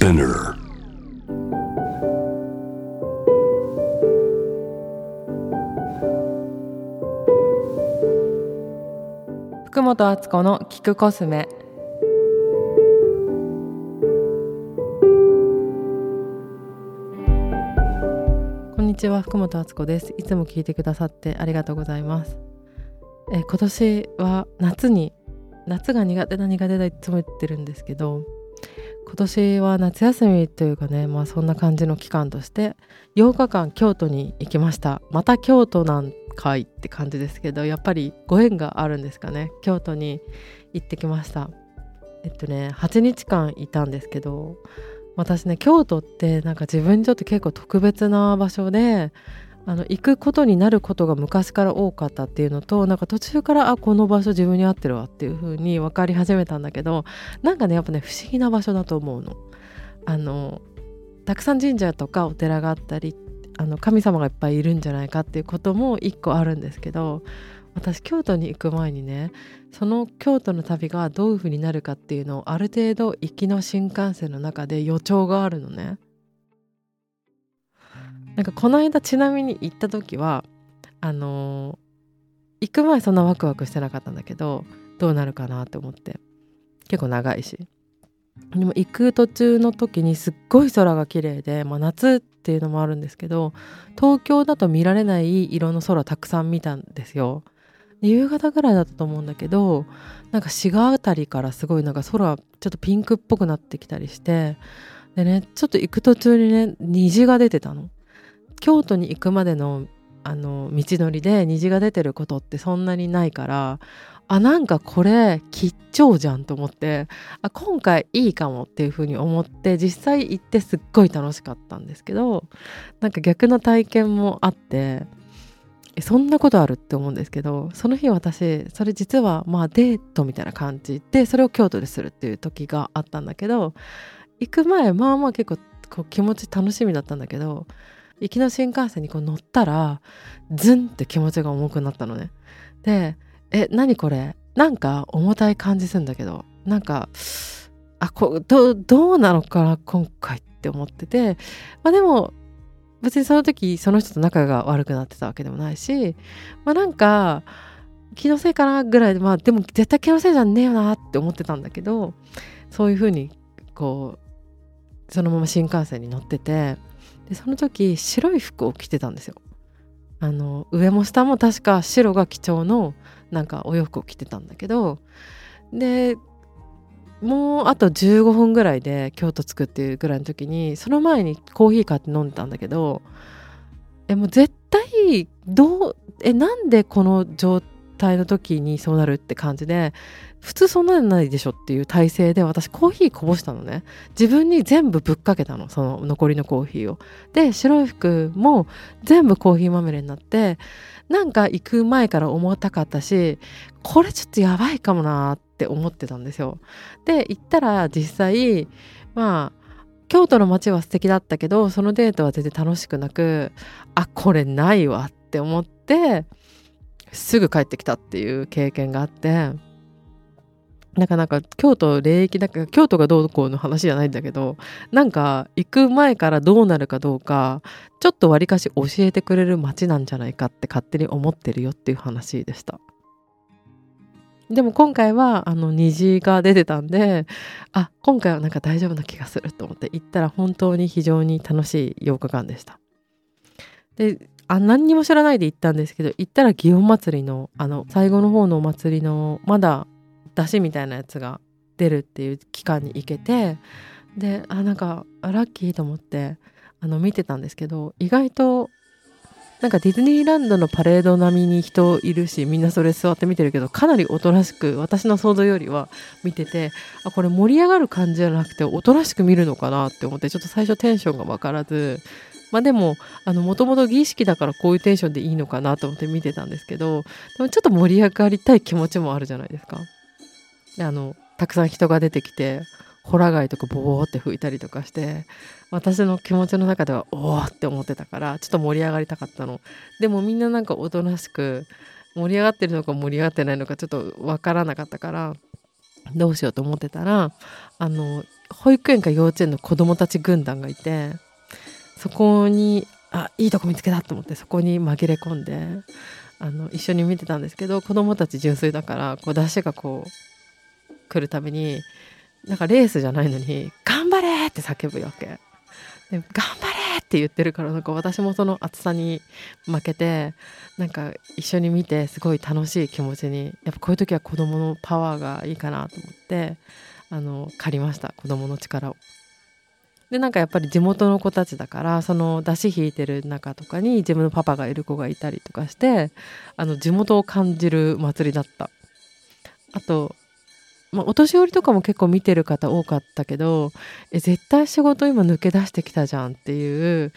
Spinner 福本敦子の聞くコスメこんにちは福本敦子ですいつも聞いてくださってありがとうございますえ今年は夏に夏が苦手だ苦手だいつも言ってるんですけど今年は夏休みというかねまあそんな感じの期間として8日間京都に行きました。また京都なんかいって感じですけどやっぱりご縁があるんですかね。京都に行ってきました。えっとね8日間いたんですけど私ね京都ってなんか自分にとって結構特別な場所であの行くことになることが昔から多かったっていうのとなんか途中からあこの場所自分に合ってるわっていう風に分かり始めたんだけどなんかねやっぱね不思議な場所だと思うの。あのたくさん神社とかお寺があったりあの神様がいっぱいいるんじゃないかっていうことも一個あるんですけど私京都に行く前にねその京都の旅がどういう風になるかっていうのをある程度行きの新幹線の中で予兆があるのね。なんかこの間ちなみに行った時はあのー、行く前そんなワクワクしてなかったんだけどどうなるかなって思って結構長いしでも行く途中の時にすっごい空が綺麗で、まあ、夏っていうのもあるんですけど東京だと見られない色の空たくさん見たんですよ。夕方ぐらいだったと思うんだけどなんか滋賀辺りからすごいなんか空ちょっとピンクっぽくなってきたりしてでねちょっと行く途中にね虹が出てたの。京都に行くまでのあの道のりで虹が出てることってそんなにないからあなんかこれ吉兆じゃんと思ってあ今回いいかもっていうふうに思って実際行ってすっごい楽しかったんですけどなんか逆の体験もあってそんなことあるって思うんですけどその日私それ実はまあデートみたいな感じでそれを京都でするっていう時があったんだけど行く前まあまあ結構こう気持ち楽しみだったんだけど行きの新幹線にこう乗ったらズンって気持ちが重くなったのね。でえ何これ？なんか重たい感じするんだけどなんかあこどどうなのかな今回って思っててまあでも別にその時その人と仲が悪くなってたわけでもないしまあなんか気のせいかなぐらいでまあでも絶対気のせいじゃねえよなって思ってたんだけどそういうふうにこうそのまま新幹線に乗っててでその時白い服を着てたんですよ。あの上も下も確か白が貴重のなんかお洋服を着てたんだけどでもうあと15分ぐらいで京都着くっていうぐらいの時にその前にコーヒー買って飲んでたんだけどえもう絶対どうえなんでこの状態の時にそうなるって感じで普通そんなんないでしょっていう体勢で私コーヒーこぼしたのね。自分に全部ぶっかけたのその残りのコーヒーを。で白い服も全部コーヒーまみれになってなんか行く前から重たかったしこれちょっとやばいかもなって思ってたんですよ。で行ったら実際まあ京都の街は素敵だったけどそのデートは全然楽しくなくあこれないわって思ってすぐ帰ってきたっていう経験があってなかなか京都霊域だから京都がどうこうの話じゃないんだけどなんか行く前からどうなるかどうかちょっとわりかし教えてくれる街なんじゃないかって勝手に思ってるよっていう話でした。でも今回はあの虹が出てたんであ今回はなんか大丈夫な気がすると思って行ったら本当に非常に楽しい8日間でした。であ何にも知らないで行ったんですけど行ったら祇園祭りのあの最後の方のお祭りのまだ出汁みたいなやつが出るっていう期間に行けてであなんかラッキーと思ってあの見てたんですけど意外となんかディズニーランドのパレード並みに人いるしみんなそれ座って見てるけどかなりおとなしく私の想像よりは見ててあこれ盛り上がる感じじゃなくておとなしく見るのかなって思ってちょっと最初テンションが分からずまあでももともと儀式だからこういうテンションでいいのかなと思って見てたんですけどでもちょっと盛り上がりたい気持ちもあるじゃないですか。あのたくさん人が出てきてホラ貝とかボーって吹いたりとかして私の気持ちの中ではおおって思ってたからちょっと盛り上がりたかったのでもみんななんかおとなしく盛り上がってるのか盛り上がってないのかちょっと分からなかったからどうしようと思ってたらあの保育園か幼稚園の子供たち軍団がいてそこにあいいとこ見つけたと思ってそこに紛れ込んであの一緒に見てたんですけど子供たち純粋だからこう出汁がこう来るためになんかレースじゃないのに「頑張れ!」って叫ぶわけ。で頑張れって言ってるからなんか私もその暑さに負けてなんか一緒に見てすごい楽しい気持ちにやっぱこういう時は子供のパワーがいいかなと思ってあの借りました子供の力を。でなんかやっぱり地元の子たちだからその出汁引いてる中とかに自分のパパがいる子がいたりとかしてあの地元を感じる祭りだった。あとまあ、お年寄りとかも結構見てる方多かったけどえ絶対仕事今抜け出してきたじゃんっていう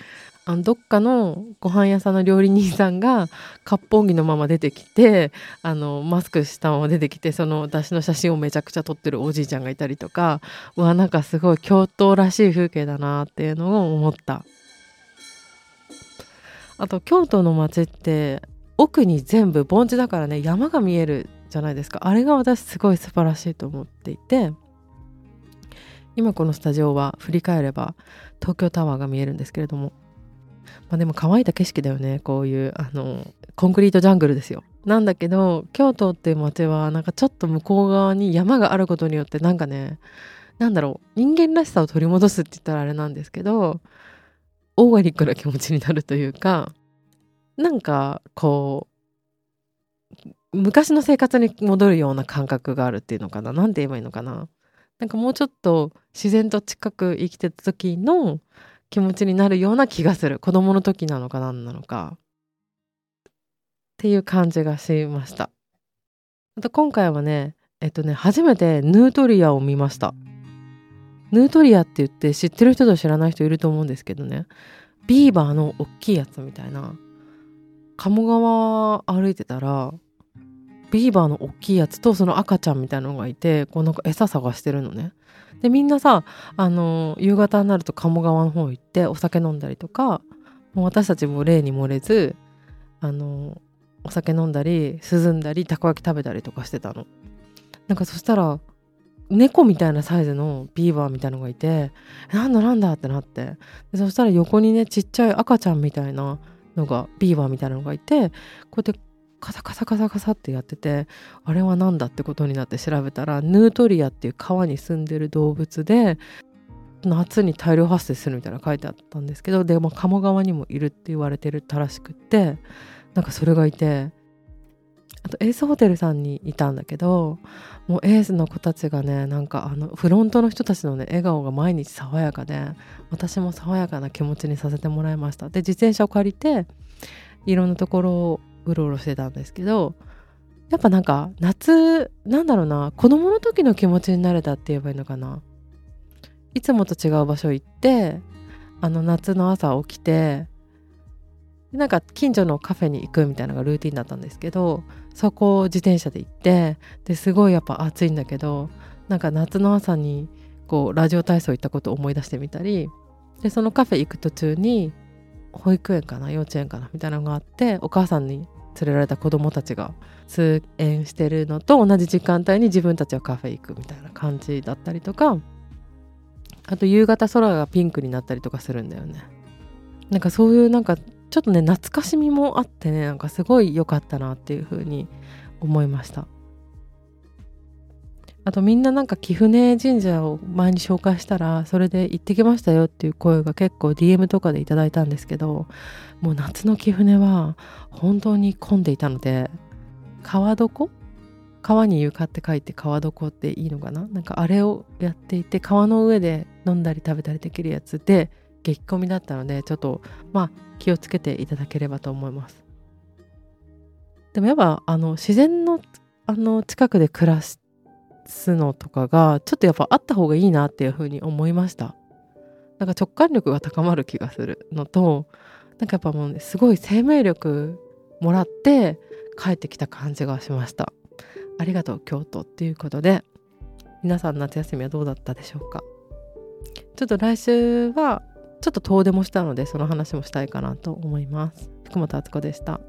あのどっかのご飯屋さんの料理人さんが割烹着のまま出てきてあのマスクしたまま出てきてその出汁の写真をめちゃくちゃ撮ってるおじいちゃんがいたりとかうわなんかすごい京都らしい風景だなっていうのを思った。あと京都の街って奥に全部盆地だからね山が見えるじゃないですか。あれが私すごい素晴らしいと思っていて今このスタジオは振り返れば東京タワーが見えるんですけれどもまあでも乾いた景色だよね。こういうあのコンクリートジャングルですよ。なんだけど京都っていう街はなんかちょっと向こう側に山があることによってなんかねなんだろう人間らしさを取り戻すって言ったらあれなんですけどオーガニックな気持ちになるというかなんかこう昔の生活に戻るような感覚があるっていうのかな。何て言えばいいのかな。なんかもうちょっと自然と近く生きてた時の気持ちになるような気がする。子供の時なのか何なのか。っていう感じがしました。あと今回はねえっとね初めてヌートリアを見ました。ヌートリアって言って知ってる人と知らない人いると思うんですけどね。ビーバーの大きいやつみたいな。鴨川歩いてたらビーバーの大きいやつとその赤ちゃんみたいなのがいてこうなんか餌探してるのね。でみんなさあの夕方になると鴨川の方行ってお酒飲んだりとかもう私たちも例に漏れずあのお酒飲んだり涼んだりたこ焼き食べたりとかしてたの。なんかそしたら猫みたいなサイズのビーバーみたいのがいてなんだなんだってなってでそしたら横にねちっちゃい赤ちゃんみたいなのがビーバーみたいなのがいてこうやってカサカサカサカサってやっててあれは何だってことになって調べたらヌートリアっていう川に住んでる動物で夏に大量発生するみたいな書いてあったんですけどでも鴨川にもいるって言われてるたらしくってなんかそれがいてあとエースホテルさんにいたんだけどもうエースの子たちがねなんかあのフロントの人たちのね笑顔が毎日爽やかで私も爽やかな気持ちにさせてもらいました。で自転車を借りていろんなところうろうろしてたんですけどやっぱなんか夏なんだろうな子供の時の気持ちになれたって言えばいいのかな。いつもと違う場所行ってあの夏の朝起きてなんか近所のカフェに行くみたいなのがルーティンだったんですけどそこを自転車で行ってですごいやっぱ暑いんだけどなんか夏の朝にこうラジオ体操行ったことを思い出してみたりでそのカフェ行く途中に保育園かな幼稚園かなみたいなのがあってお母さんに連れられた子どもたちが通園してるのと同じ時間帯に自分たちはカフェ行くみたいな感じだったりとかあと夕方空がピンクになったりとかするんだよね。なんかそういうなんかちょっとね懐かしみもあってねなんかすごい良かったなっていう風に思いました。あとみんななんか貴船神社を前に紹介したらそれで行ってきましたよっていう声が結構 DM とかでいただいたんですけどもう夏の貴船は本当に混んでいたので川床？川に床って書いて川床っていいのかな？なんかあれをやっていて川の上で飲んだり食べたりできるやつで激混みだったのでちょっとまあ気をつけていただければと思います。でもやっぱあの自然のあの近くで暮らしてすのとかがちょっとやっぱあった方がいいなっていうふうに思いました。なんか直感力が高まる気がするのとなんかやっぱもうねすごい生命力もらって帰ってきた感じがしました。ありがとう京都っていうことで。皆さん夏休みはどうだったでしょうか？ちょっと来週はちょっと遠出もしたのでその話もしたいかなと思います。福本敦子でした。